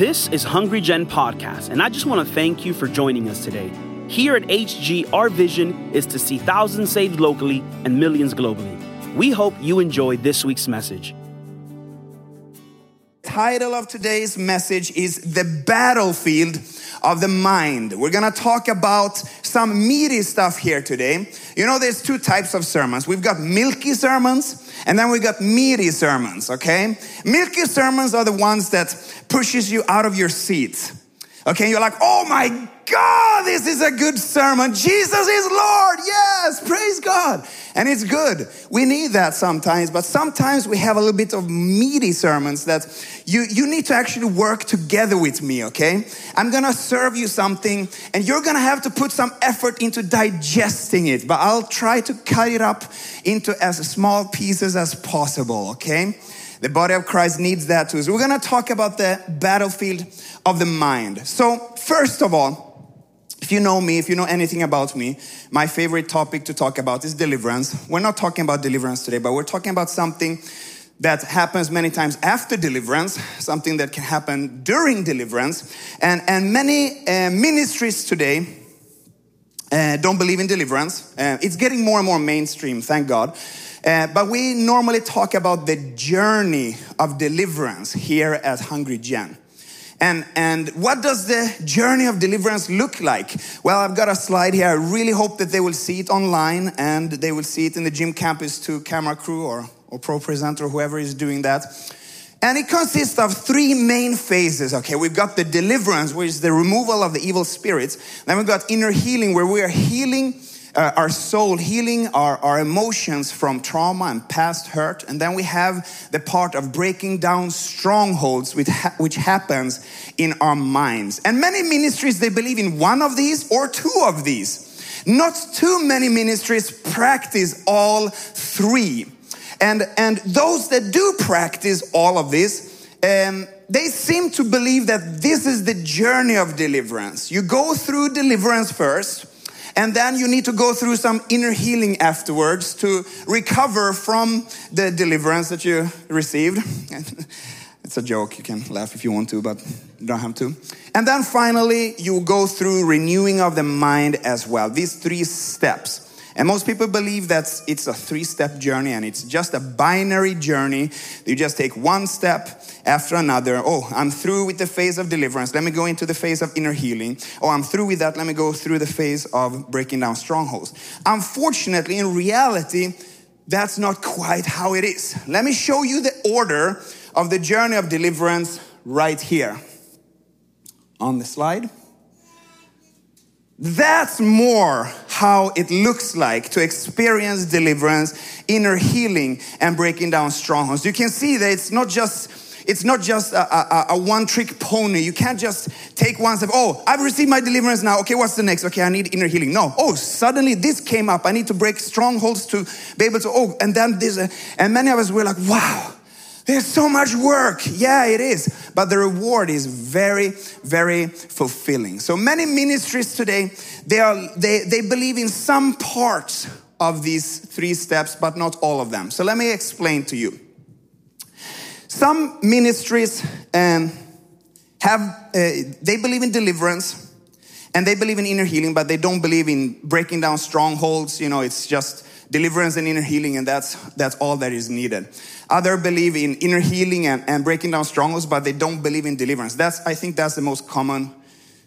This is Hungry Gen Podcast, and I just want to thank you for joining us today. Here at HG, our vision is to see thousands saved locally and millions globally. We hope you enjoy this week's message. Title of today's message is The Battlefield of the Mind. We're gonna talk about some meaty stuff here today. You know, there's two types of sermons. We've got milky sermons and then we've got meaty sermons, okay? Milky sermons are the ones that pushes you out of your seat. Okay, you're like, oh my God, this is a good sermon. Jesus is Lord. Yes, praise God. And it's good. We need that sometimes, but sometimes we have a little bit of meaty sermons that you, you need to actually work together with me, okay? I'm gonna serve you something and you're gonna have to put some effort into digesting it, but I'll try to cut it up into as small pieces as possible, okay? The body of Christ needs that too. So we're gonna talk about the battlefield of the mind. So, first of all, if you know me, if you know anything about me, my favorite topic to talk about is deliverance. We're not talking about deliverance today, but we're talking about something that happens many times after deliverance, something that can happen during deliverance. And, and many uh, ministries today uh, don't believe in deliverance. Uh, it's getting more and more mainstream, thank God. Uh, but we normally talk about the journey of deliverance here at Hungry Gen. And, and what does the journey of deliverance look like? Well, I've got a slide here. I really hope that they will see it online and they will see it in the gym campus to camera crew or, or ProPresenter, whoever is doing that. And it consists of three main phases. Okay, we've got the deliverance, which is the removal of the evil spirits. Then we've got inner healing, where we are healing uh, our soul, healing our, our emotions from trauma and past hurt. And then we have the part of breaking down strongholds, which, ha- which happens in our minds. And many ministries, they believe in one of these or two of these. Not too many ministries practice all three. And, and those that do practice all of this, um, they seem to believe that this is the journey of deliverance. You go through deliverance first, and then you need to go through some inner healing afterwards to recover from the deliverance that you received. it's a joke. You can laugh if you want to, but you don't have to. And then finally, you go through renewing of the mind as well. These three steps. And most people believe that it's a three step journey and it's just a binary journey. You just take one step after another. Oh, I'm through with the phase of deliverance. Let me go into the phase of inner healing. Oh, I'm through with that. Let me go through the phase of breaking down strongholds. Unfortunately, in reality, that's not quite how it is. Let me show you the order of the journey of deliverance right here on the slide. That's more how it looks like to experience deliverance, inner healing, and breaking down strongholds. You can see that it's not just it's not just a, a, a one trick pony. You can't just take one step. Oh, I've received my deliverance now. Okay, what's the next? Okay, I need inner healing. No. Oh, suddenly this came up. I need to break strongholds to be able to. Oh, and then this. And many of us were like, wow. There's so much work. Yeah, it is. But the reward is very, very fulfilling. So many ministries today, they, are, they, they believe in some parts of these three steps, but not all of them. So let me explain to you. Some ministries um, have, uh, they believe in deliverance and they believe in inner healing, but they don't believe in breaking down strongholds. You know, it's just deliverance and inner healing, and that's, that's all that is needed. Other believe in inner healing and, and breaking down strongholds, but they don't believe in deliverance. That's, I think that's the most common,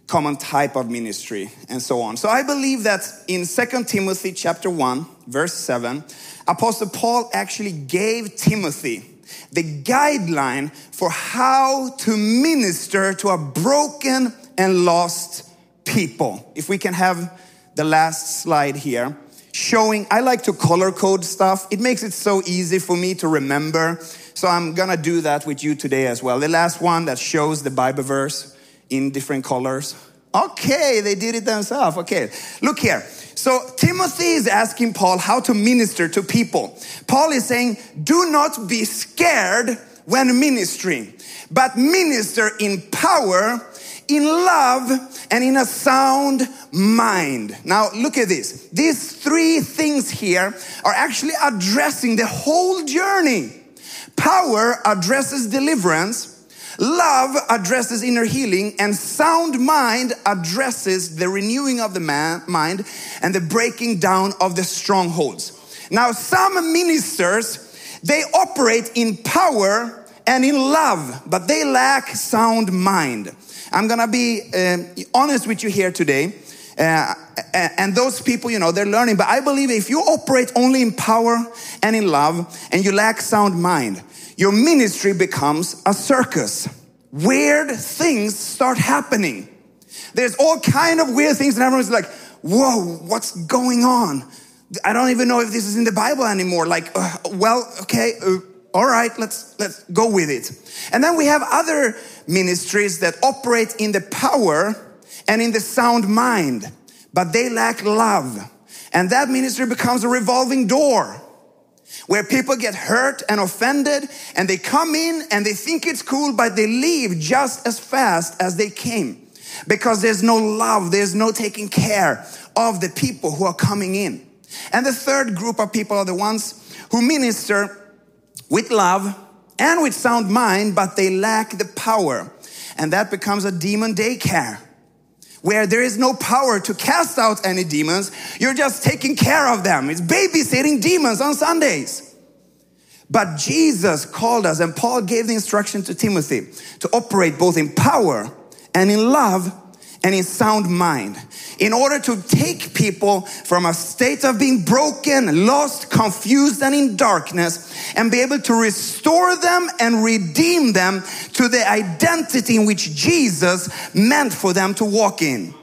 common type of ministry and so on. So I believe that in Second Timothy chapter 1, verse 7, Apostle Paul actually gave Timothy the guideline for how to minister to a broken and lost people. If we can have the last slide here showing, I like to color code stuff. It makes it so easy for me to remember. So I'm gonna do that with you today as well. The last one that shows the Bible verse in different colors. Okay, they did it themselves. Okay, look here. So Timothy is asking Paul how to minister to people. Paul is saying, do not be scared when ministering, but minister in power, in love, and in a sound mind. Now look at this. These three things here are actually addressing the whole journey. Power addresses deliverance. Love addresses inner healing, and sound mind addresses the renewing of the man, mind and the breaking down of the strongholds. Now, some ministers they operate in power and in love, but they lack sound mind. I'm gonna be uh, honest with you here today. Uh, and those people, you know, they're learning. But I believe if you operate only in power and in love and you lack sound mind, your ministry becomes a circus. Weird things start happening. There's all kind of weird things, and everyone's like, "Whoa, what's going on?" I don't even know if this is in the Bible anymore. Like, uh, well, okay, uh, all right, let's let's go with it. And then we have other ministries that operate in the power and in the sound mind, but they lack love. And that ministry becomes a revolving door where people get hurt and offended and they come in and they think it's cool, but they leave just as fast as they came because there's no love, there's no taking care of the people who are coming in. And the third group of people are the ones who minister with love and with sound mind, but they lack the power. And that becomes a demon daycare where there is no power to cast out any demons. You're just taking care of them. It's babysitting demons on Sundays. But Jesus called us, and Paul gave the instruction to Timothy to operate both in power and in love and in sound mind in order to take people from a state of being broken, lost, confused, and in darkness and be able to restore them and redeem them to the identity in which Jesus meant for them to walk in.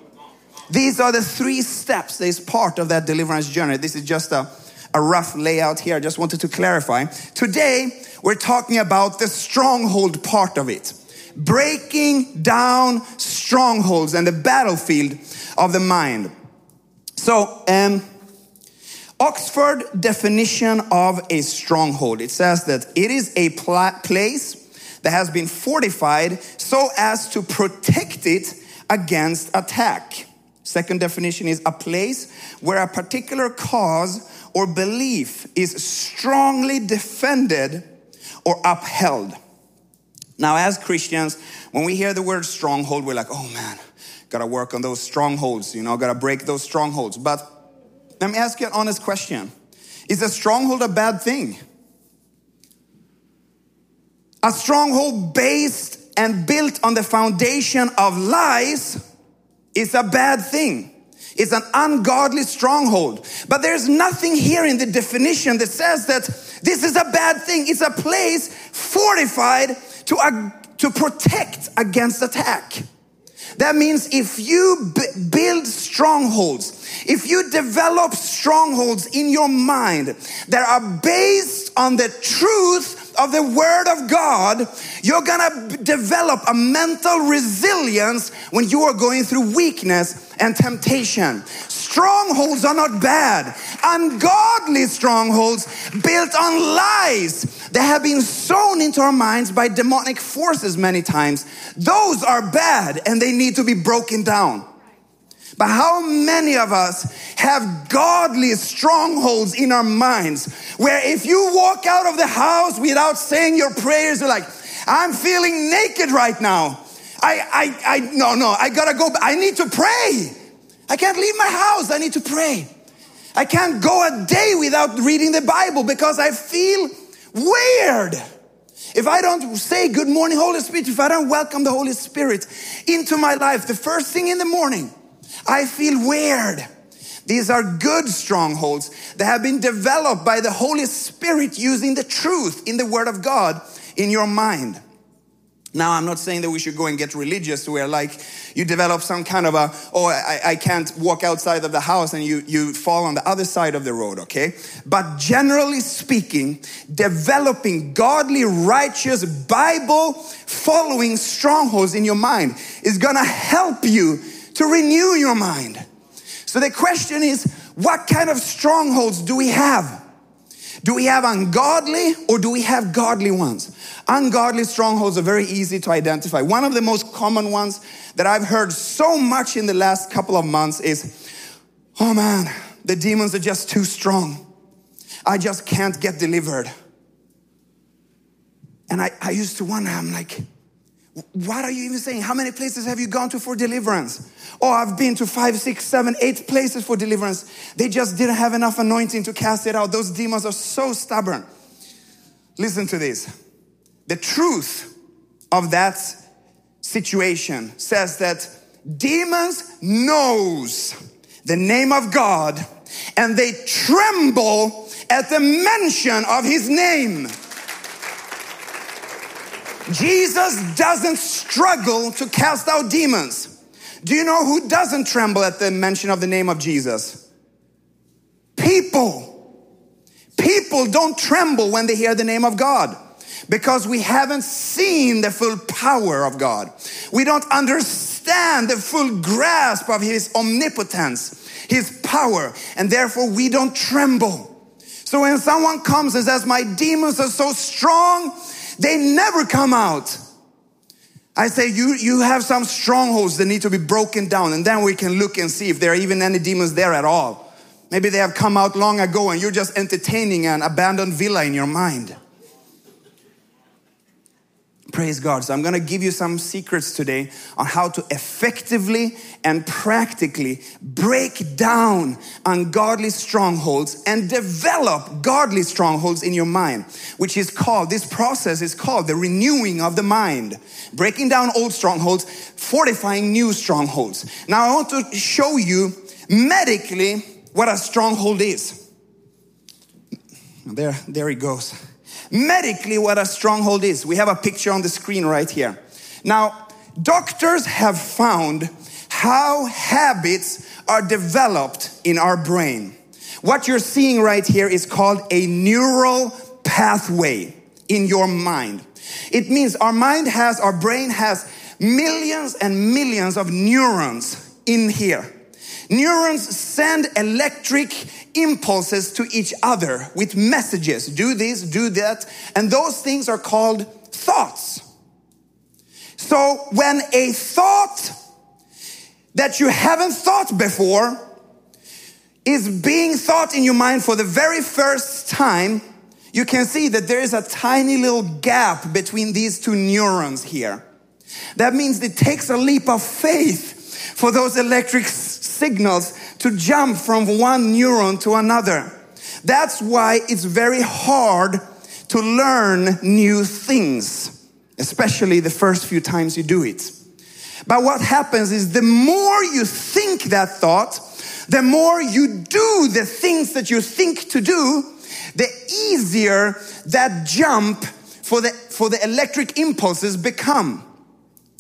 These are the three steps that is part of that deliverance journey. This is just a, a rough layout here. I just wanted to clarify. Today, we're talking about the stronghold part of it breaking down strongholds and the battlefield of the mind. So, um, Oxford definition of a stronghold it says that it is a pl- place that has been fortified so as to protect it against attack. Second definition is a place where a particular cause or belief is strongly defended or upheld. Now, as Christians, when we hear the word stronghold, we're like, oh man, gotta work on those strongholds, you know, gotta break those strongholds. But let me ask you an honest question Is a stronghold a bad thing? A stronghold based and built on the foundation of lies is a bad thing. It's an ungodly stronghold. But there's nothing here in the definition that says that this is a bad thing. It's a place fortified to, uh, to protect against attack. That means if you b- build strongholds, if you develop strongholds in your mind that are based on the truth of the Word of God, you're gonna b- develop a mental resilience when you are going through weakness and temptation. Strongholds are not bad. Ungodly strongholds built on lies that have been sown into our minds by demonic forces many times. Those are bad and they need to be broken down. But how many of us have godly strongholds in our minds where if you walk out of the house without saying your prayers, you're like, I'm feeling naked right now. I, I, I, no, no, I gotta go. I need to pray. I can't leave my house. I need to pray. I can't go a day without reading the Bible because I feel weird. If I don't say good morning, Holy Spirit, if I don't welcome the Holy Spirit into my life the first thing in the morning, I feel weird. These are good strongholds that have been developed by the Holy Spirit using the truth in the Word of God in your mind. Now, I'm not saying that we should go and get religious where like you develop some kind of a, oh, I, I, can't walk outside of the house and you, you fall on the other side of the road, okay? But generally speaking, developing godly, righteous, Bible following strongholds in your mind is gonna help you to renew your mind. So the question is, what kind of strongholds do we have? Do we have ungodly or do we have godly ones? Ungodly strongholds are very easy to identify. One of the most common ones that I've heard so much in the last couple of months is, oh man, the demons are just too strong. I just can't get delivered. And I, I used to wonder, I'm like, What are you even saying? How many places have you gone to for deliverance? Oh, I've been to five, six, seven, eight places for deliverance. They just didn't have enough anointing to cast it out. Those demons are so stubborn. Listen to this. The truth of that situation says that demons knows the name of God and they tremble at the mention of his name. Jesus doesn't struggle to cast out demons. Do you know who doesn't tremble at the mention of the name of Jesus? People. People don't tremble when they hear the name of God because we haven't seen the full power of God. We don't understand the full grasp of His omnipotence, His power, and therefore we don't tremble. So when someone comes and says, My demons are so strong, they never come out. I say, you, you have some strongholds that need to be broken down, and then we can look and see if there are even any demons there at all. Maybe they have come out long ago and you're just entertaining an abandoned villa in your mind. Praise God. So I'm going to give you some secrets today on how to effectively and practically break down ungodly strongholds and develop godly strongholds in your mind, which is called, this process is called the renewing of the mind. Breaking down old strongholds, fortifying new strongholds. Now I want to show you medically what a stronghold is. There, there he goes medically what a stronghold is. We have a picture on the screen right here. Now, doctors have found how habits are developed in our brain. What you're seeing right here is called a neural pathway in your mind. It means our mind has, our brain has millions and millions of neurons in here. Neurons send electric impulses to each other with messages do this, do that, and those things are called thoughts. So when a thought that you haven't thought before is being thought in your mind for the very first time, you can see that there is a tiny little gap between these two neurons here. That means it takes a leap of faith for those electric signals to jump from one neuron to another. That's why it's very hard to learn new things, especially the first few times you do it. But what happens is the more you think that thought, the more you do the things that you think to do, the easier that jump for the, for the electric impulses become.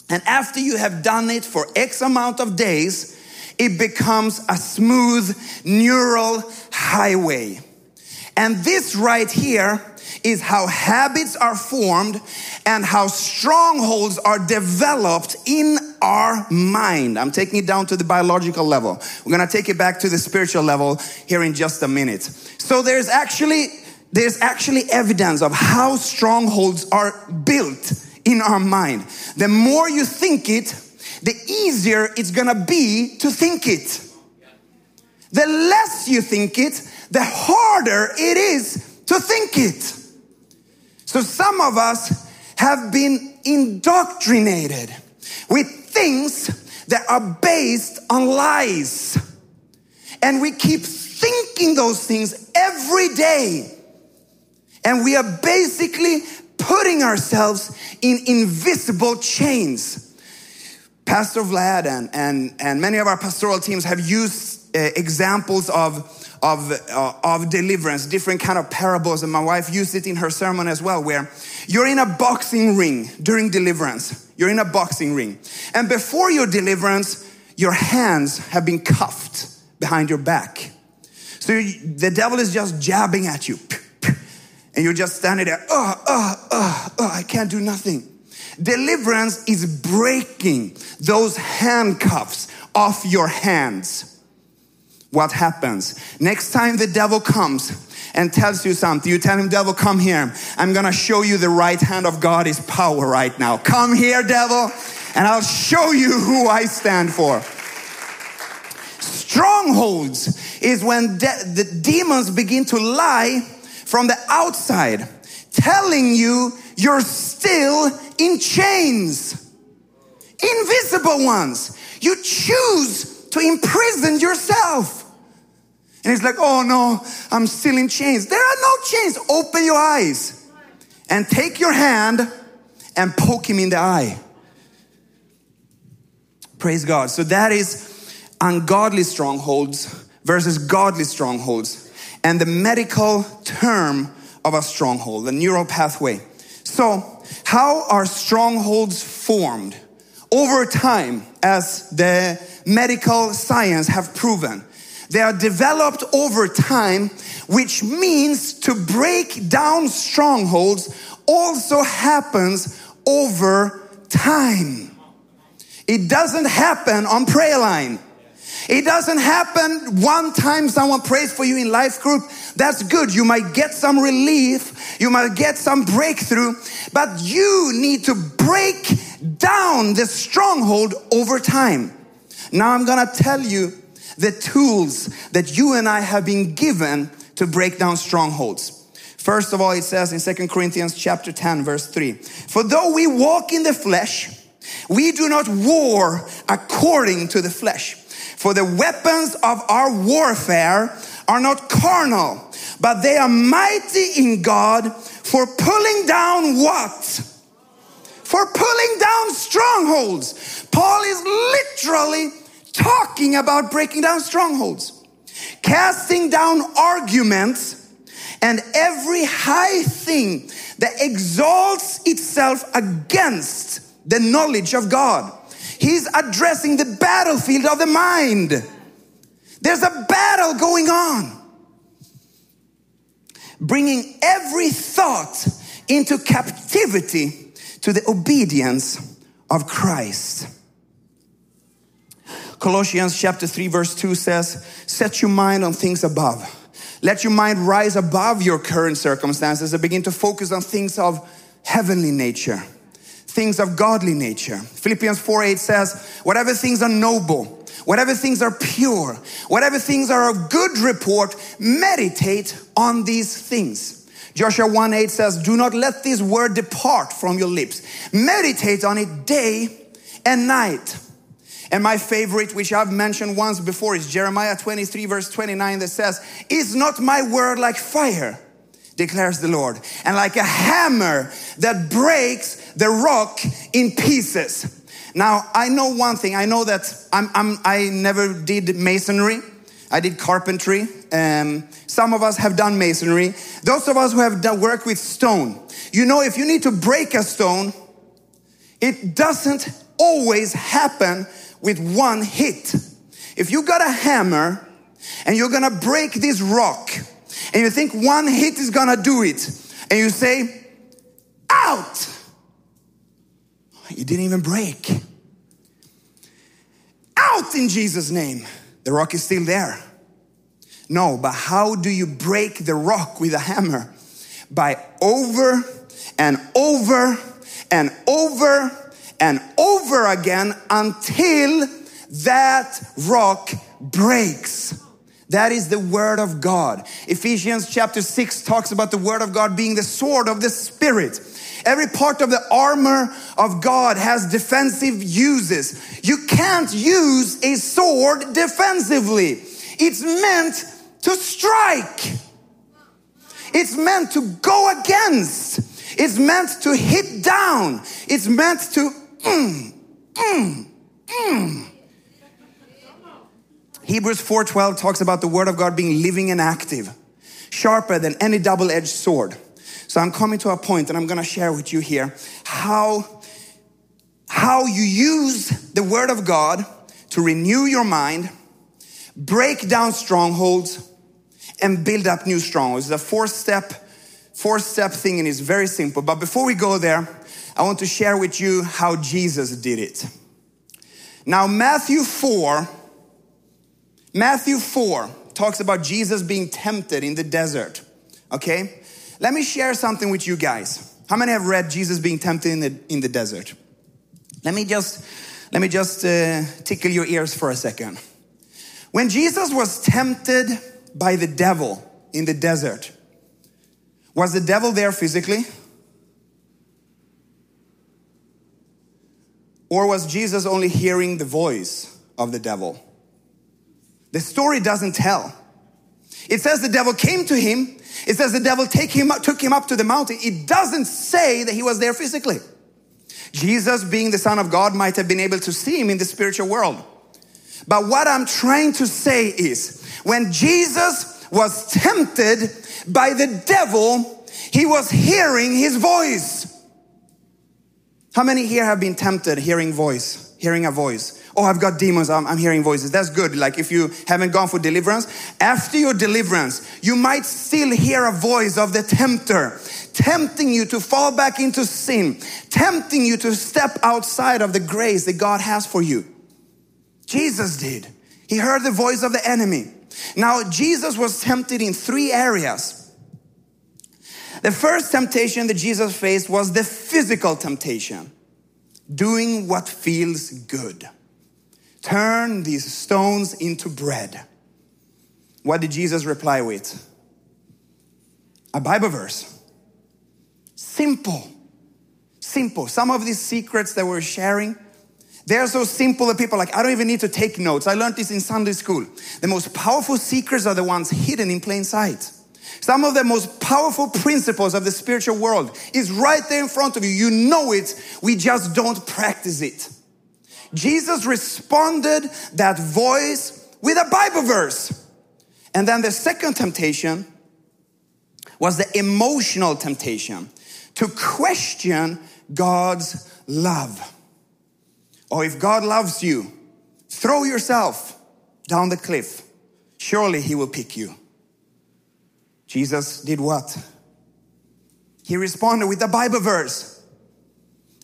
And after you have done it for X amount of days, it becomes a smooth neural highway. And this right here is how habits are formed and how strongholds are developed in our mind. I'm taking it down to the biological level. We're going to take it back to the spiritual level here in just a minute. So there's actually there's actually evidence of how strongholds are built in our mind. The more you think it, the easier it's gonna be to think it. The less you think it, the harder it is to think it. So some of us have been indoctrinated with things that are based on lies. And we keep thinking those things every day. And we are basically putting ourselves in invisible chains. Pastor Vlad and, and, and many of our pastoral teams have used uh, examples of, of, uh, of deliverance, different kind of parables. And my wife used it in her sermon as well, where you're in a boxing ring during deliverance. You're in a boxing ring. And before your deliverance, your hands have been cuffed behind your back. So you, the devil is just jabbing at you. And you're just standing there, oh, oh, oh, oh, I can't do nothing. Deliverance is breaking those handcuffs off your hands. What happens? Next time the devil comes and tells you something, you tell him, devil, come here. I'm gonna show you the right hand of God is power right now. Come here, devil, and I'll show you who I stand for. Strongholds is when de- the demons begin to lie from the outside, telling you you're still in chains. invisible ones. You choose to imprison yourself. And he's like, oh no, I'm still in chains. There are no chains. Open your eyes and take your hand and poke him in the eye. Praise God. So that is ungodly strongholds versus godly strongholds. And the medical term of a stronghold, the neural pathway. So, how are strongholds formed? Over time, as the medical science have proven, they are developed over time, which means to break down strongholds also happens over time. It doesn't happen on prayer line. It doesn't happen one time someone prays for you in life group. That's good. You might get some relief. You might get some breakthrough, but you need to break down the stronghold over time. Now I'm going to tell you the tools that you and I have been given to break down strongholds. First of all, it says in Second Corinthians chapter 10 verse 3, for though we walk in the flesh, we do not war according to the flesh. For the weapons of our warfare are not carnal, but they are mighty in God for pulling down what? For pulling down strongholds. Paul is literally talking about breaking down strongholds, casting down arguments and every high thing that exalts itself against the knowledge of God He's addressing the battlefield of the mind. There's a battle going on. Bringing every thought into captivity to the obedience of Christ. Colossians chapter 3 verse 2 says, set your mind on things above. Let your mind rise above your current circumstances and begin to focus on things of heavenly nature things of godly nature. Philippians 4 8 says, Whatever things are noble, whatever things are pure, whatever things are of good report, meditate on these things. Joshua 1 8 says, Do not let this word depart from your lips. Meditate on it day and night. And my favorite, which I've mentioned once before, is Jeremiah 23, verse 29, that says, Is not my word like fire? Declares the Lord, and like a hammer that breaks the rock in pieces. Now, I know one thing. I know that I'm, I'm, i never did masonry. I did carpentry. Um, some of us have done masonry. Those of us who have done work with stone, you know, if you need to break a stone, it doesn't always happen with one hit. If you got a hammer and you're gonna break this rock, and you think one hit is gonna do it, and you say, out. You didn't even break. Out in Jesus' name. The rock is still there. No, but how do you break the rock with a hammer? By over and over and over and over again until that rock breaks. That is the word of God. Ephesians chapter 6 talks about the word of God being the sword of the spirit. Every part of the armor of God has defensive uses. You can't use a sword defensively. It's meant to strike. It's meant to go against. It's meant to hit down. It's meant to mm, mm, mm. Hebrews 4:12 talks about the word of God being living and active, sharper than any double-edged sword. So I'm coming to a point and I'm going to share with you here how how you use the word of God to renew your mind, break down strongholds and build up new strongholds. It's a four step four step thing and it's very simple. But before we go there, I want to share with you how Jesus did it. Now Matthew 4 Matthew 4 talks about Jesus being tempted in the desert. Okay? Let me share something with you guys. How many have read Jesus being tempted in the, in the desert? Let me just, let me just uh, tickle your ears for a second. When Jesus was tempted by the devil in the desert, was the devil there physically? Or was Jesus only hearing the voice of the devil? The story doesn't tell. It says the devil came to him. It says the devil take him, took him up to the mountain. It doesn't say that he was there physically. Jesus, being the Son of God, might have been able to see him in the spiritual world. But what I'm trying to say is when Jesus was tempted by the devil, he was hearing his voice. How many here have been tempted hearing voice, hearing a voice? Oh, I've got demons, I'm, I'm, hearing voices. That's good. Like if you haven't gone for deliverance, after your deliverance, you might still hear a voice of the tempter tempting you to fall back into sin, tempting you to step outside of the grace that God has for you. Jesus did. He heard the voice of the enemy. Now, Jesus was tempted in three areas. The first temptation that Jesus faced was the physical temptation, doing what feels good. Turn these stones into bread. What did Jesus reply with? A Bible verse. Simple. Simple. Some of these secrets that we're sharing, they're so simple that people like, I don't even need to take notes. I learned this in Sunday school. The most powerful secrets are the ones hidden in plain sight. Some of the most powerful principles of the spiritual world is right there in front of you. You know it, we just don't practice it. Jesus responded that voice with a Bible verse. And then the second temptation was the emotional temptation to question God's love. Or if God loves you, throw yourself down the cliff. Surely he will pick you. Jesus did what? He responded with a Bible verse.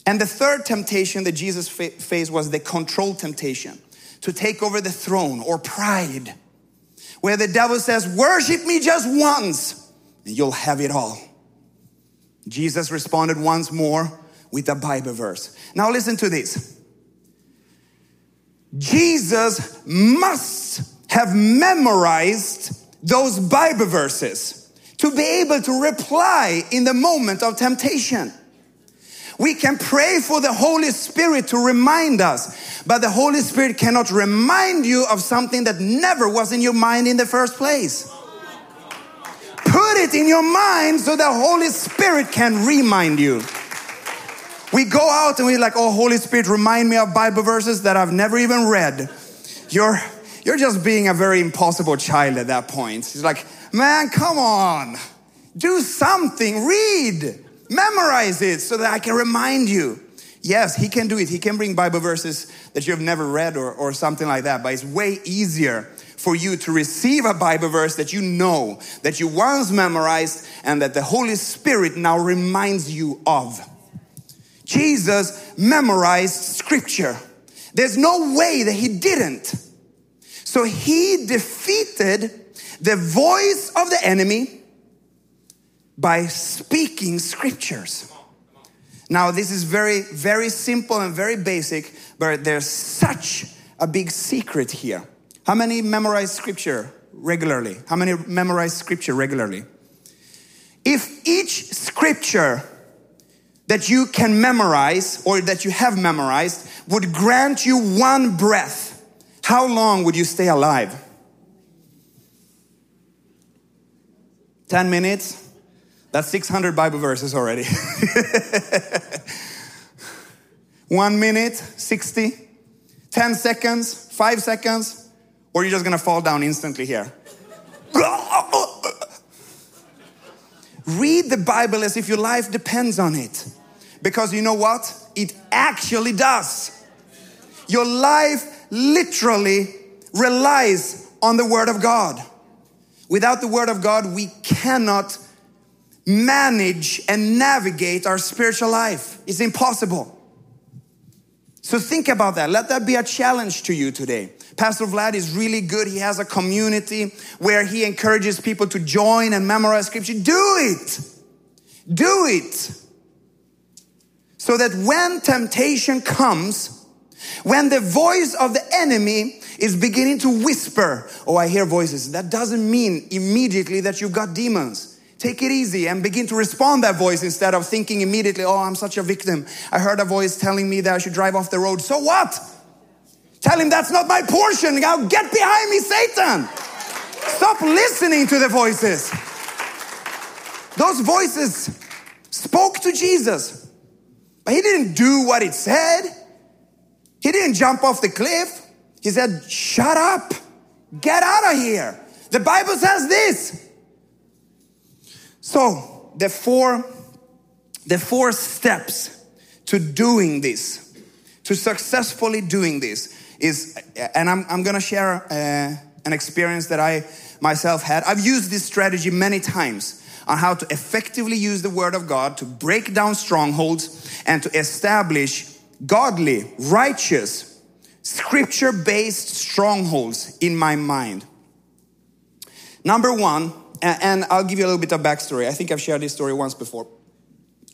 And the third temptation that Jesus faced was the control temptation to take over the throne or pride, where the devil says, Worship me just once and you'll have it all. Jesus responded once more with a Bible verse. Now, listen to this Jesus must have memorized those Bible verses to be able to reply in the moment of temptation. We can pray for the Holy Spirit to remind us, but the Holy Spirit cannot remind you of something that never was in your mind in the first place. Put it in your mind so the Holy Spirit can remind you. We go out and we're like, oh, Holy Spirit, remind me of Bible verses that I've never even read. You're, you're just being a very impossible child at that point. He's like, man, come on, do something, read, memorize it so that I can remind you. Yes, he can do it. He can bring Bible verses that you've never read or, or something like that, but it's way easier for you to receive a Bible verse that you know, that you once memorized, and that the Holy Spirit now reminds you of. Jesus memorized scripture. There's no way that he didn't. So he defeated the voice of the enemy by speaking scriptures. Now, this is very, very simple and very basic, but there's such a big secret here. How many memorize scripture regularly? How many memorize scripture regularly? If each scripture that you can memorize or that you have memorized would grant you one breath, how long would you stay alive? 10 minutes? That's 600 Bible verses already. One minute, 60. 10 seconds, five seconds, or you're just gonna fall down instantly here. Read the Bible as if your life depends on it. Because you know what? It actually does. Your life literally relies on the Word of God. Without the Word of God, we cannot manage and navigate our spiritual life. It's impossible. So think about that. Let that be a challenge to you today. Pastor Vlad is really good. He has a community where he encourages people to join and memorize scripture. Do it. Do it. So that when temptation comes, when the voice of the enemy is beginning to whisper, oh, I hear voices, that doesn't mean immediately that you've got demons. Take it easy and begin to respond that voice instead of thinking immediately, oh, I'm such a victim. I heard a voice telling me that I should drive off the road. So what? Tell him that's not my portion. Now get behind me, Satan. Stop listening to the voices. Those voices spoke to Jesus, but he didn't do what it said. He didn't jump off the cliff. He said, Shut up, get out of here. The Bible says this. So, the four, the four steps to doing this, to successfully doing this, is, and I'm, I'm gonna share uh, an experience that I myself had. I've used this strategy many times on how to effectively use the Word of God to break down strongholds and to establish godly, righteous, scripture based strongholds in my mind. Number one, and I'll give you a little bit of backstory. I think I've shared this story once before.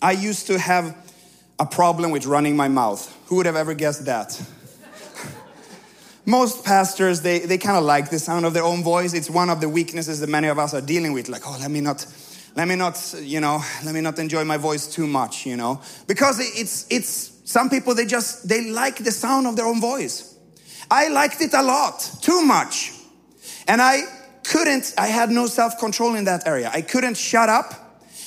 I used to have a problem with running my mouth. Who would have ever guessed that? Most pastors, they, they kind of like the sound of their own voice. It's one of the weaknesses that many of us are dealing with. Like, oh, let me not, let me not, you know, let me not enjoy my voice too much, you know, because it's, it's, some people, they just, they like the sound of their own voice. I liked it a lot, too much. And I couldn't, I had no self control in that area. I couldn't shut up.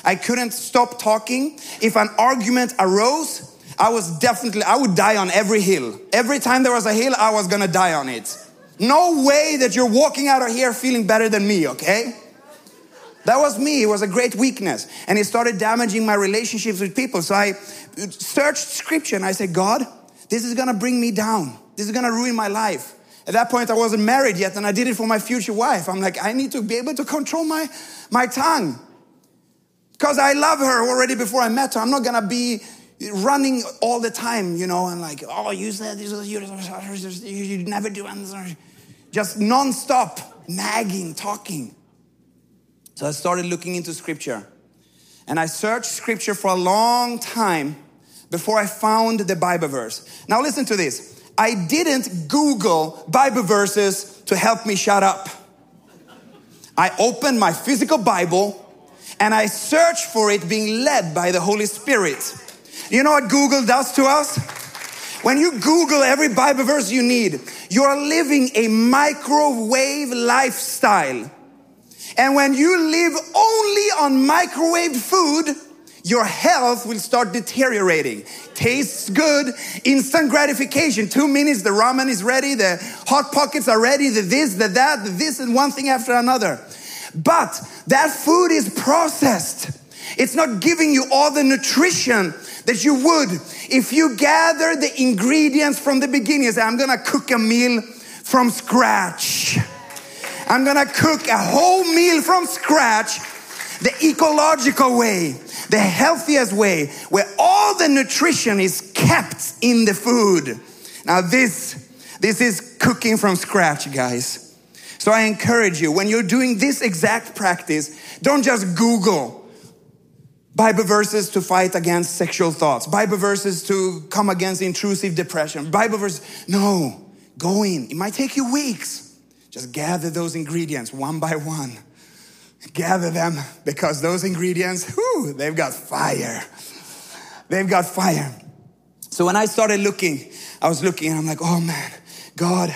I couldn't stop talking. If an argument arose, I was definitely, I would die on every hill. Every time there was a hill, I was gonna die on it. No way that you're walking out of here feeling better than me, okay? That was me. It was a great weakness. And it started damaging my relationships with people. So I searched scripture and I said, God, this is gonna bring me down. This is gonna ruin my life. At that point, I wasn't married yet, and I did it for my future wife. I'm like, I need to be able to control my, my tongue. Because I love her already before I met her. I'm not gonna be running all the time, you know, and like, oh, you said this, you, you never do answer. Just nonstop nagging, talking. So I started looking into scripture. And I searched scripture for a long time before I found the Bible verse. Now listen to this. I didn't Google Bible verses to help me shut up. I opened my physical Bible and I searched for it being led by the Holy Spirit. You know what Google does to us? When you Google every Bible verse you need, you are living a microwave lifestyle. And when you live only on microwave food, your health will start deteriorating. Tastes good, instant gratification. Two minutes, the ramen is ready, the hot pockets are ready, the this, the that, the this, and one thing after another. But that food is processed. It's not giving you all the nutrition that you would if you gather the ingredients from the beginning. Say, I'm gonna cook a meal from scratch. I'm gonna cook a whole meal from scratch the ecological way, the healthiest way, where all the nutrition is kept in the food. Now, this, this is cooking from scratch, guys. So I encourage you, when you're doing this exact practice, don't just Google Bible verses to fight against sexual thoughts, Bible verses to come against intrusive depression, Bible verses. No, go in. It might take you weeks. Just gather those ingredients one by one. Gather them because those ingredients, whew, they've got fire. They've got fire. So when I started looking, I was looking and I'm like, oh man, God,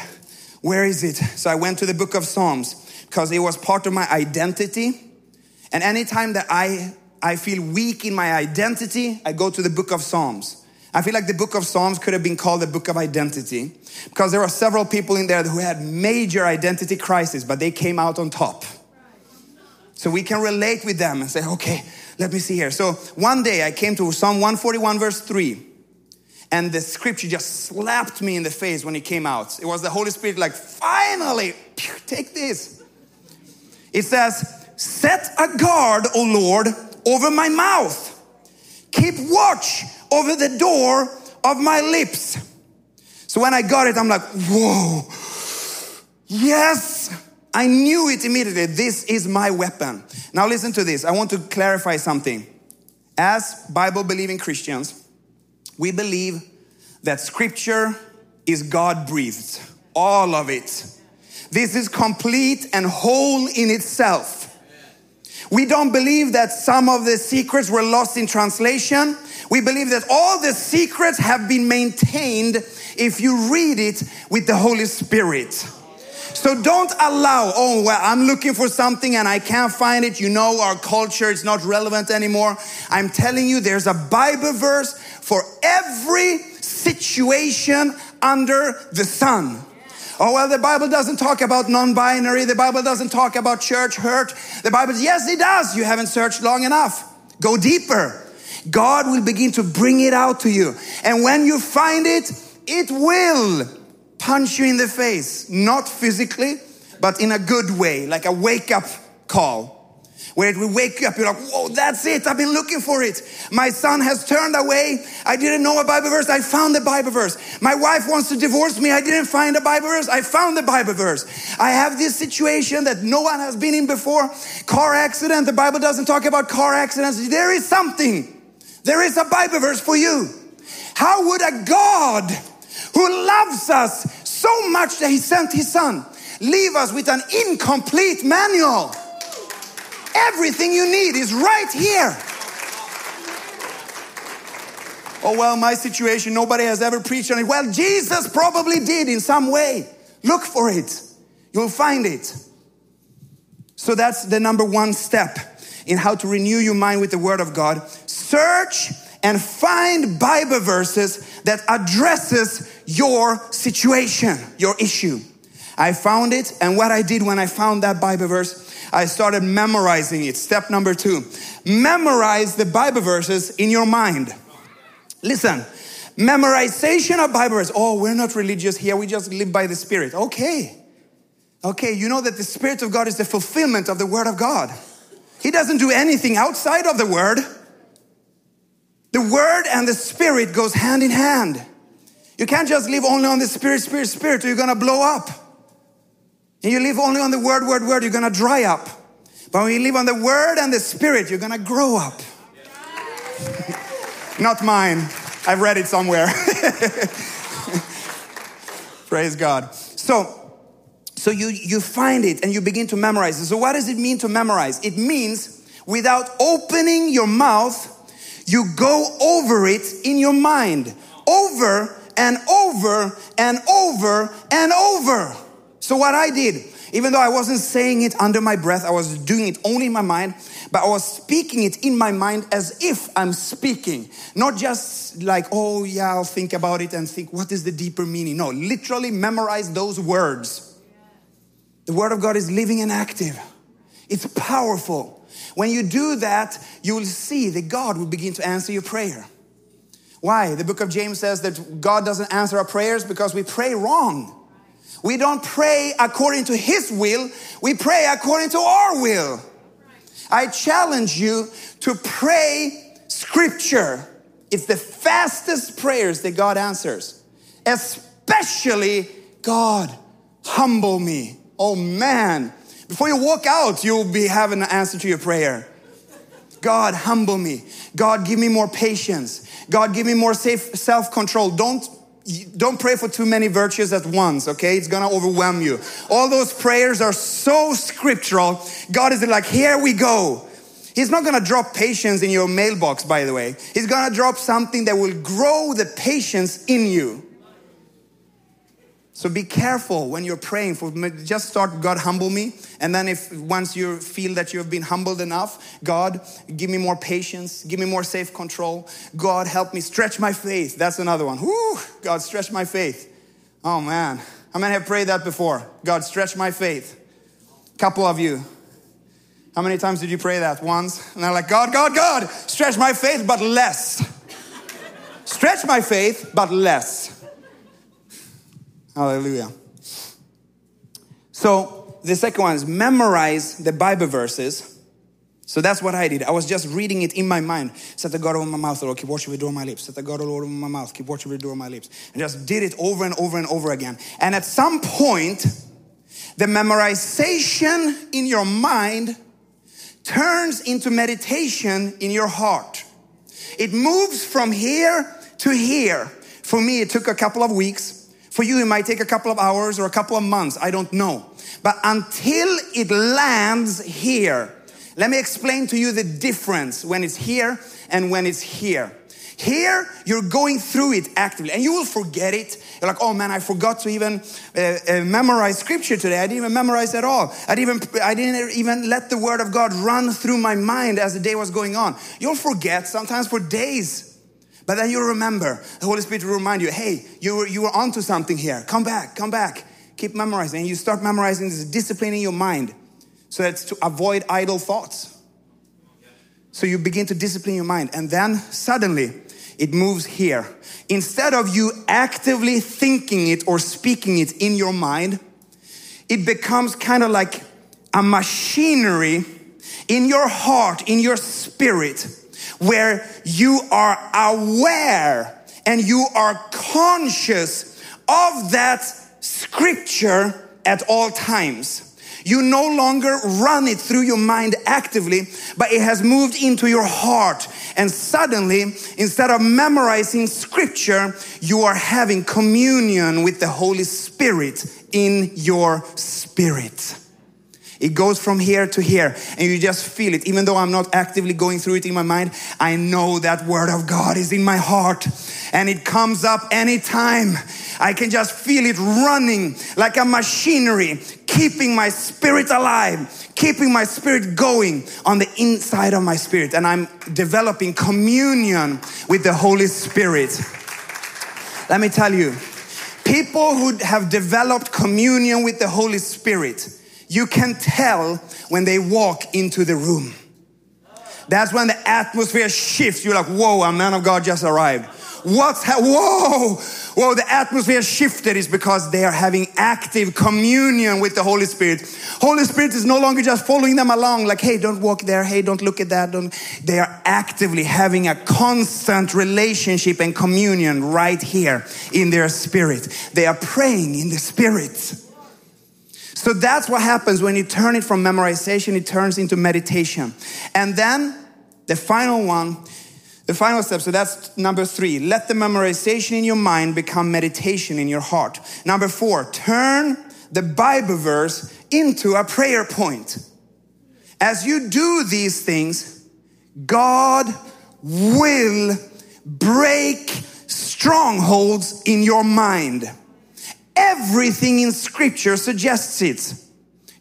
where is it? So I went to the book of Psalms because it was part of my identity. And anytime that I I feel weak in my identity, I go to the book of Psalms. I feel like the book of Psalms could have been called the book of identity because there are several people in there who had major identity crisis, but they came out on top. So we can relate with them and say, okay, let me see here. So one day I came to Psalm 141, verse 3, and the scripture just slapped me in the face when it came out. It was the Holy Spirit, like, finally, take this. It says, Set a guard, O Lord, over my mouth. Keep watch over the door of my lips. So when I got it, I'm like, whoa, yes, I knew it immediately. This is my weapon. Now, listen to this. I want to clarify something. As Bible believing Christians, we believe that scripture is God breathed, all of it. This is complete and whole in itself. We don't believe that some of the secrets were lost in translation. We believe that all the secrets have been maintained if you read it with the Holy Spirit. So don't allow, oh, well, I'm looking for something and I can't find it. You know, our culture is not relevant anymore. I'm telling you, there's a Bible verse for every situation under the sun. Oh, well, the Bible doesn't talk about non binary. The Bible doesn't talk about church hurt. The Bible, yes, it does. You haven't searched long enough. Go deeper. God will begin to bring it out to you. And when you find it, it will punch you in the face. Not physically, but in a good way, like a wake up call where it will wake you up. You're like, whoa, that's it. I've been looking for it. My son has turned away. I didn't know a Bible verse. I found the Bible verse. My wife wants to divorce me. I didn't find a Bible verse. I found the Bible verse. I have this situation that no one has been in before. Car accident. The Bible doesn't talk about car accidents. There is something. There is a Bible verse for you. How would a God who loves us so much that he sent his son leave us with an incomplete manual? Everything you need is right here. Oh, well, my situation, nobody has ever preached on it. Well, Jesus probably did in some way. Look for it, you'll find it. So that's the number one step in how to renew your mind with the Word of God. Search and find Bible verses that addresses your situation, your issue. I found it, and what I did when I found that Bible verse, I started memorizing it. Step number two memorize the Bible verses in your mind. Listen, memorization of Bible verses. Oh, we're not religious here, we just live by the Spirit. Okay. Okay, you know that the Spirit of God is the fulfillment of the Word of God. He doesn't do anything outside of the Word. The Word and the Spirit goes hand in hand. You can't just live only on the Spirit, Spirit, Spirit, or you're gonna blow up. And you live only on the word, word, word, you're gonna dry up. But when you live on the word and the spirit, you're gonna grow up. Not mine. I've read it somewhere. Praise God. So, so you, you find it and you begin to memorize it. So what does it mean to memorize? It means without opening your mouth, you go over it in your mind. Over and over and over and over. So, what I did, even though I wasn't saying it under my breath, I was doing it only in my mind, but I was speaking it in my mind as if I'm speaking. Not just like, oh, yeah, I'll think about it and think, what is the deeper meaning? No, literally memorize those words. The Word of God is living and active, it's powerful. When you do that, you will see that God will begin to answer your prayer. Why? The book of James says that God doesn't answer our prayers because we pray wrong. We don't pray according to His will, we pray according to our will. I challenge you to pray scripture. It's the fastest prayers that God answers, especially God, humble me. Oh man, before you walk out, you'll be having an answer to your prayer. God, humble me. God, give me more patience. God, give me more self control. Don't don't pray for too many virtues at once, okay? It's gonna overwhelm you. All those prayers are so scriptural. God is like, here we go. He's not gonna drop patience in your mailbox, by the way. He's gonna drop something that will grow the patience in you. So be careful when you're praying for just start God humble me. And then if once you feel that you've been humbled enough God give me more patience. Give me more safe control. God help me stretch my faith. That's another one. Woo, God stretch my faith. Oh man. How many have prayed that before? God stretch my faith. Couple of you. How many times did you pray that? Once? And they're like God God God stretch my faith but less. Stretch my faith but less Hallelujah. So the second one is memorize the Bible verses. So that's what I did. I was just reading it in my mind. Set the God over my mouth, Lord, keep watching with door my lips. Set the God oh, over my mouth, keep watching with door my lips. And just did it over and over and over again. And at some point, the memorization in your mind turns into meditation in your heart. It moves from here to here. For me, it took a couple of weeks. For you, it might take a couple of hours or a couple of months. I don't know. But until it lands here, Let me explain to you the difference when it's here and when it's here. Here, you're going through it actively and you will forget it. You're like, oh man, I forgot to even uh, uh, memorize scripture today. I didn't even memorize at all. I didn't, even, I didn't even let the word of God run through my mind as the day was going on. You'll forget sometimes for days. But then you'll remember. The Holy Spirit will remind you, hey, you were, you were onto something here. Come back, come back. Keep memorizing. And you start memorizing this discipline in your mind so that's to avoid idle thoughts. So you begin to discipline your mind. And then suddenly, it moves here. Instead of you actively thinking it or speaking it in your mind, it becomes kind of like a machinery in your heart, in your spirit, where you are aware and you are conscious of that scripture at all times. You no longer run it through your mind actively, but it has moved into your heart. And suddenly, instead of memorizing scripture, you are having communion with the Holy Spirit in your spirit. It goes from here to here and you just feel it. Even though I'm not actively going through it in my mind, I know that word of God is in my heart and it comes up anytime. I can just feel it running like a machinery, keeping my spirit alive, keeping my spirit going on the inside of my spirit. And I'm developing communion with the Holy Spirit. Let me tell you, people who have developed communion with the Holy Spirit, you can tell when they walk into the room. That's when the atmosphere shifts. You're like, whoa, a man of God just arrived. What's, ha- whoa, whoa, the atmosphere shifted is because they are having active communion with the Holy Spirit. Holy Spirit is no longer just following them along, like, hey, don't walk there, hey, don't look at that. Don't. They are actively having a constant relationship and communion right here in their spirit. They are praying in the spirit. So that's what happens when you turn it from memorization, it turns into meditation. And then the final one, the final step, so that's number three. Let the memorization in your mind become meditation in your heart. Number four, turn the Bible verse into a prayer point. As you do these things, God will break strongholds in your mind. Everything in scripture suggests it.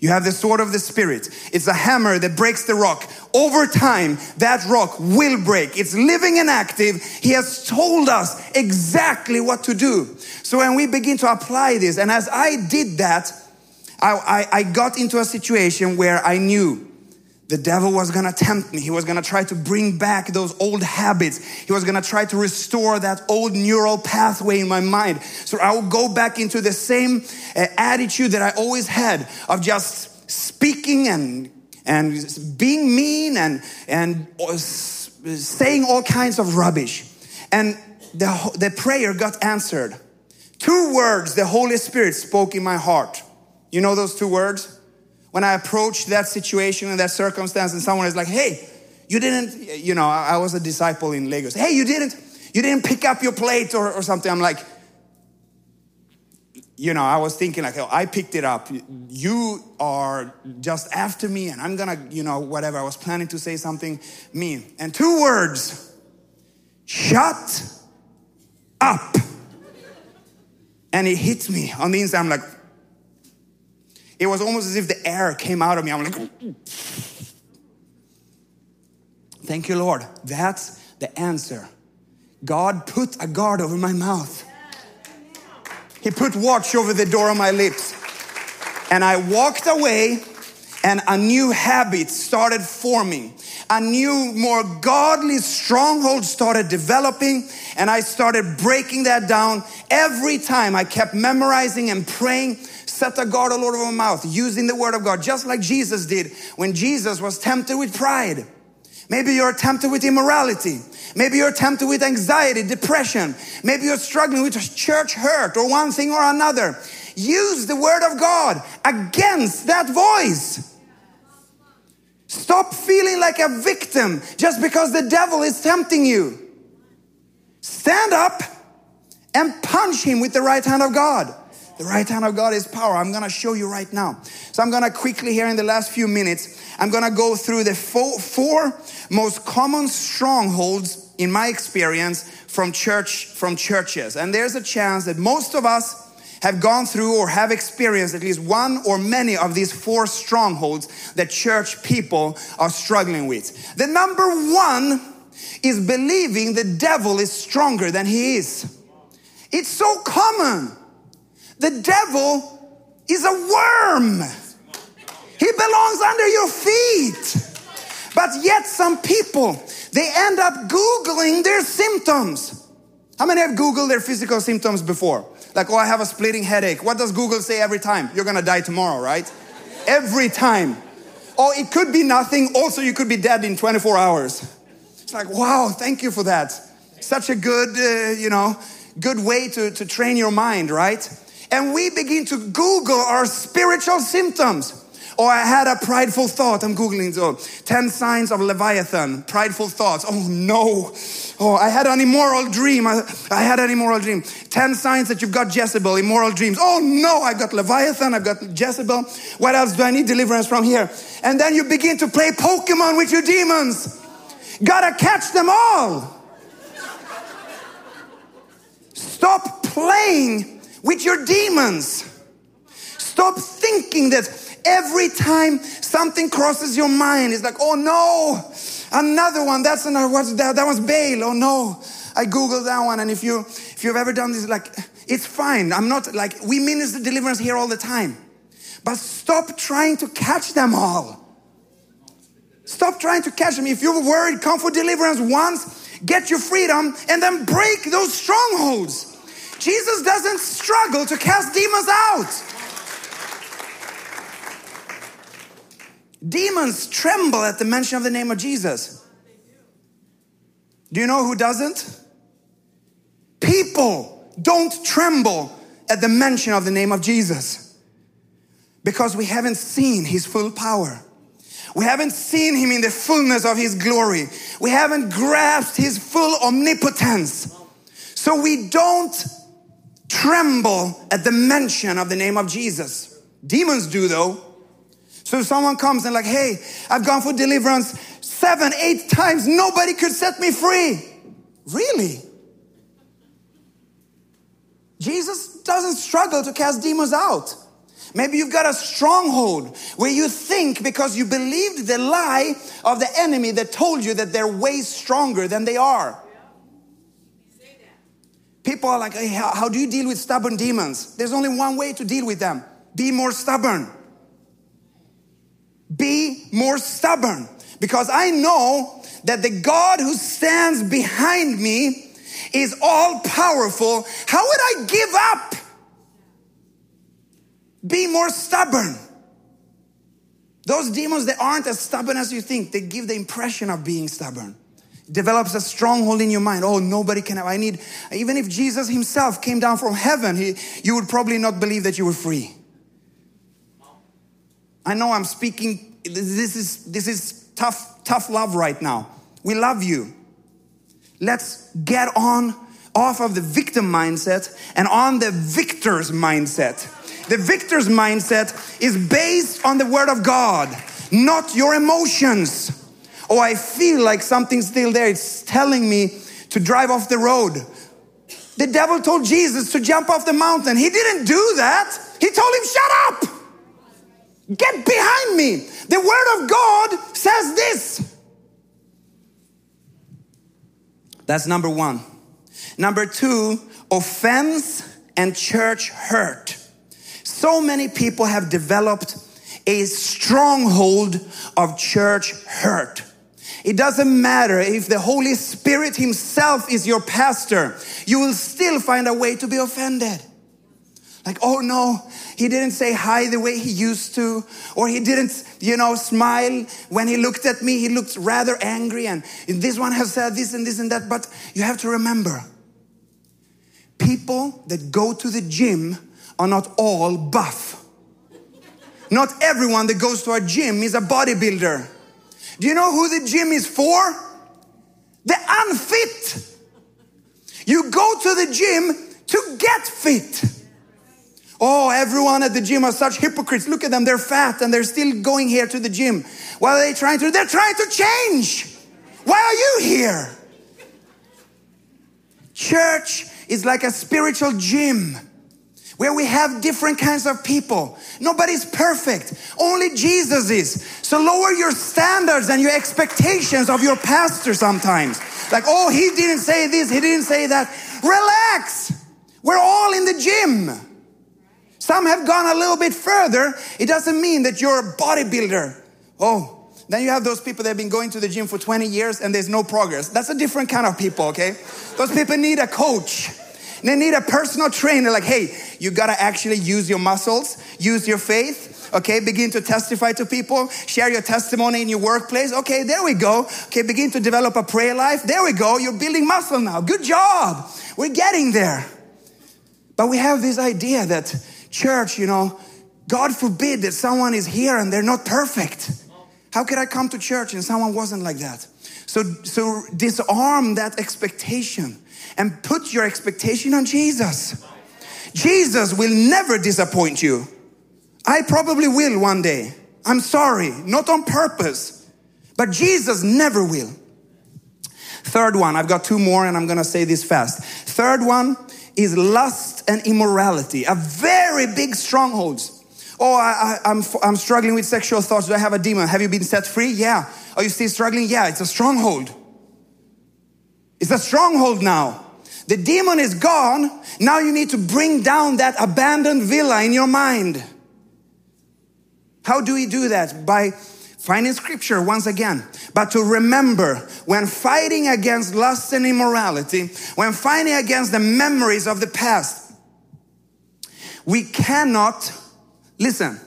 You have the sword of the spirit. It's a hammer that breaks the rock. Over time, that rock will break. It's living and active. He has told us exactly what to do. So when we begin to apply this, and as I did that, I, I, I got into a situation where I knew the devil was gonna tempt me. He was gonna try to bring back those old habits. He was gonna try to restore that old neural pathway in my mind. So I would go back into the same uh, attitude that I always had of just speaking and and being mean and and saying all kinds of rubbish. And the, the prayer got answered. Two words the Holy Spirit spoke in my heart. You know those two words? When I approach that situation and that circumstance and someone is like, hey, you didn't, you know, I was a disciple in Lagos. Hey, you didn't, you didn't pick up your plate or, or something. I'm like, you know, I was thinking like, oh, I picked it up. You are just after me and I'm gonna, you know, whatever. I was planning to say something mean. And two words, shut up. And it hits me on the inside. I'm like, it was almost as if the air came out of me. I'm like, thank you, Lord. That's the answer. God put a guard over my mouth. He put watch over the door of my lips. And I walked away and a new habit started forming. A new, more godly stronghold started developing, and I started breaking that down. Every time I kept memorizing and praying, set a guard all over my mouth, using the word of God, just like Jesus did when Jesus was tempted with pride. Maybe you're tempted with immorality. Maybe you're tempted with anxiety, depression. Maybe you're struggling with church hurt or one thing or another. Use the word of God against that voice. Stop feeling like a victim just because the devil is tempting you. Stand up and punch him with the right hand of God. The right hand of God is power. I'm going to show you right now. So I'm going to quickly here in the last few minutes, I'm going to go through the four, four most common strongholds in my experience from church from churches. And there's a chance that most of us have gone through or have experienced at least one or many of these four strongholds that church people are struggling with. The number one is believing the devil is stronger than he is. It's so common. The devil is a worm. He belongs under your feet. But yet some people, they end up Googling their symptoms. How many have Googled their physical symptoms before? Like, oh, I have a splitting headache. What does Google say every time? You're gonna die tomorrow, right? Every time. Oh, it could be nothing. Also, you could be dead in 24 hours. It's like, wow, thank you for that. Such a good, uh, you know, good way to, to train your mind, right? And we begin to Google our spiritual symptoms. Oh, I had a prideful thought. I'm Googling so 10 signs of Leviathan, prideful thoughts. Oh no. Oh, I had an immoral dream. I, I, had an immoral dream. 10 signs that you've got Jezebel, immoral dreams. Oh no, I've got Leviathan, I've got Jezebel. What else do I need deliverance from here? And then you begin to play Pokemon with your demons. Gotta catch them all. Stop playing with your demons. Stop thinking that every time something crosses your mind, it's like, oh no, another one. That's another. What's that? That was Baal. Oh no. I googled that one, and if you if you've ever done this, like it's fine. I'm not like we minister deliverance here all the time, but stop trying to catch them all. Stop trying to catch them. If you're worried, come for deliverance once, get your freedom, and then break those strongholds. Jesus doesn't struggle to cast demons out. Demons tremble at the mention of the name of Jesus. Do you know who doesn't? People don't tremble at the mention of the name of Jesus because we haven't seen his full power. We haven't seen him in the fullness of his glory. We haven't grasped his full omnipotence. So we don't tremble at the mention of the name of Jesus. Demons do though. So if someone comes and like, hey, I've gone for deliverance seven, eight times, nobody could set me free. Really? Jesus doesn't struggle to cast demons out. Maybe you've got a stronghold where you think because you believed the lie of the enemy that told you that they're way stronger than they are. People are like, hey, how, how do you deal with stubborn demons? There's only one way to deal with them be more stubborn. Be more stubborn because I know that the God who stands behind me is all powerful. How would I give up? Be more stubborn. Those demons, they aren't as stubborn as you think. They give the impression of being stubborn. Develops a stronghold in your mind. Oh, nobody can have. I need, even if Jesus himself came down from heaven, he, you would probably not believe that you were free. I know I'm speaking, this is, this is tough, tough love right now. We love you. Let's get on off of the victim mindset and on the victor's mindset. The victor's mindset is based on the word of God, not your emotions. Oh, I feel like something's still there. It's telling me to drive off the road. The devil told Jesus to jump off the mountain. He didn't do that. He told him, shut up. Get behind me. The word of God says this. That's number one. Number two, offense and church hurt. So many people have developed a stronghold of church hurt. It doesn't matter if the Holy Spirit Himself is your pastor, you will still find a way to be offended. Like, oh no, he didn't say hi the way he used to, or he didn't, you know, smile when he looked at me. He looked rather angry, and this one has said this and this and that. But you have to remember people that go to the gym are not all buff. Not everyone that goes to a gym is a bodybuilder. Do you know who the gym is for? The unfit. You go to the gym to get fit. Oh, everyone at the gym are such hypocrites. Look at them, they're fat and they're still going here to the gym. What are they trying to? They're trying to change. Why are you here? Church is like a spiritual gym where we have different kinds of people. Nobody's perfect. Only Jesus is. So lower your standards and your expectations of your pastor sometimes. Like, oh, he didn't say this, he didn't say that. Relax. We're all in the gym. Some have gone a little bit further. It doesn't mean that you're a bodybuilder. Oh, then you have those people that have been going to the gym for 20 years and there's no progress. That's a different kind of people, okay? Those people need a coach. They need a personal trainer, like, hey, you gotta actually use your muscles, use your faith, okay? Begin to testify to people, share your testimony in your workplace. Okay, there we go. Okay, begin to develop a prayer life. There we go. You're building muscle now. Good job. We're getting there. But we have this idea that church, you know, God forbid that someone is here and they're not perfect. How could I come to church and someone wasn't like that? So, so disarm that expectation and put your expectation on Jesus. Jesus will never disappoint you. I probably will one day. I'm sorry, not on purpose, but Jesus never will. Third one, I've got two more and I'm gonna say this fast. Third one is lust and immorality, a very big strongholds. Oh, I, am I'm, I'm struggling with sexual thoughts. Do I have a demon? Have you been set free? Yeah. Are you still struggling? Yeah, it's a stronghold. It's a stronghold now. The demon is gone. Now you need to bring down that abandoned villa in your mind. How do we do that? By finding scripture once again. But to remember when fighting against lust and immorality, when fighting against the memories of the past, we cannot, listen,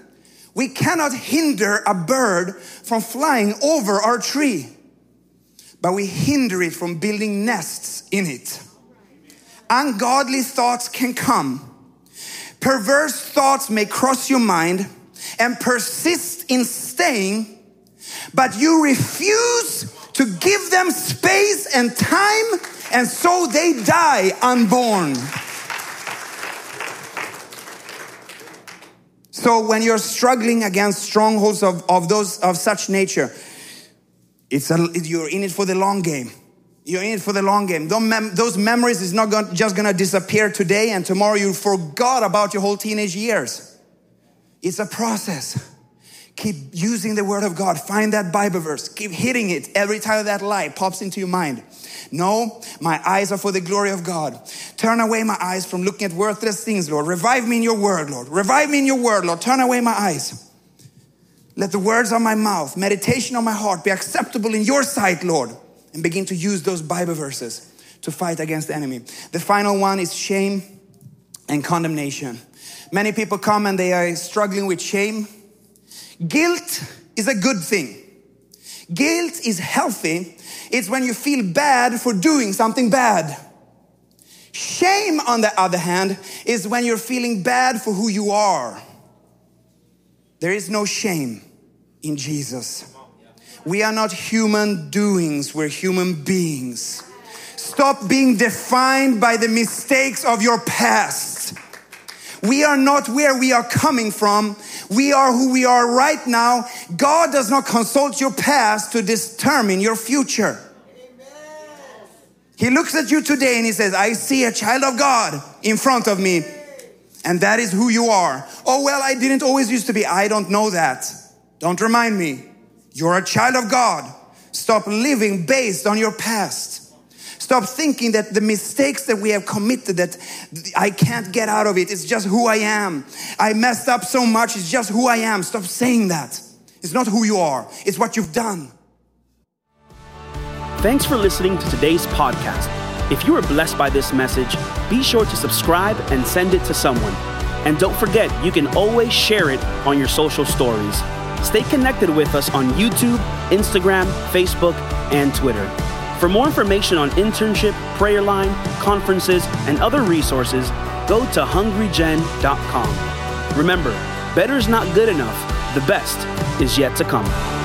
we cannot hinder a bird from flying over our tree, but we hinder it from building nests in it ungodly thoughts can come. Perverse thoughts may cross your mind and persist in staying, but you refuse to give them space and time, and so they die unborn. So when you're struggling against strongholds of, of those of such nature, it's a, you're in it for the long game. You're in it for the long game. Those memories is not just gonna disappear today and tomorrow you forgot about your whole teenage years. It's a process. Keep using the word of God. Find that Bible verse. Keep hitting it every time that light pops into your mind. No, my eyes are for the glory of God. Turn away my eyes from looking at worthless things, Lord. Revive me in your word, Lord. Revive me in your word, Lord. Turn away my eyes. Let the words of my mouth, meditation of my heart be acceptable in your sight, Lord and begin to use those Bible verses to fight against the enemy. The final one is shame and condemnation. Many people come and they are struggling with shame. Guilt is a good thing. Guilt is healthy. It's when you feel bad for doing something bad. Shame, on the other hand, is when you're feeling bad for who you are. There is no shame in Jesus. We are not human doings, we're human beings. Stop being defined by the mistakes of your past. We are not where we are coming from. We are who we are right now. God does not consult your past to determine your future. He looks at you today and he says, I see a child of God in front of me. And that is who you are. Oh, well, I didn't always used to be. I don't know that. Don't remind me. You're a child of God. Stop living based on your past. Stop thinking that the mistakes that we have committed that I can't get out of it. It's just who I am. I messed up so much. It's just who I am. Stop saying that. It's not who you are. It's what you've done. Thanks for listening to today's podcast. If you were blessed by this message, be sure to subscribe and send it to someone. And don't forget, you can always share it on your social stories. Stay connected with us on YouTube, Instagram, Facebook, and Twitter. For more information on internship, prayer line, conferences, and other resources, go to hungrygen.com. Remember, better is not good enough, the best is yet to come.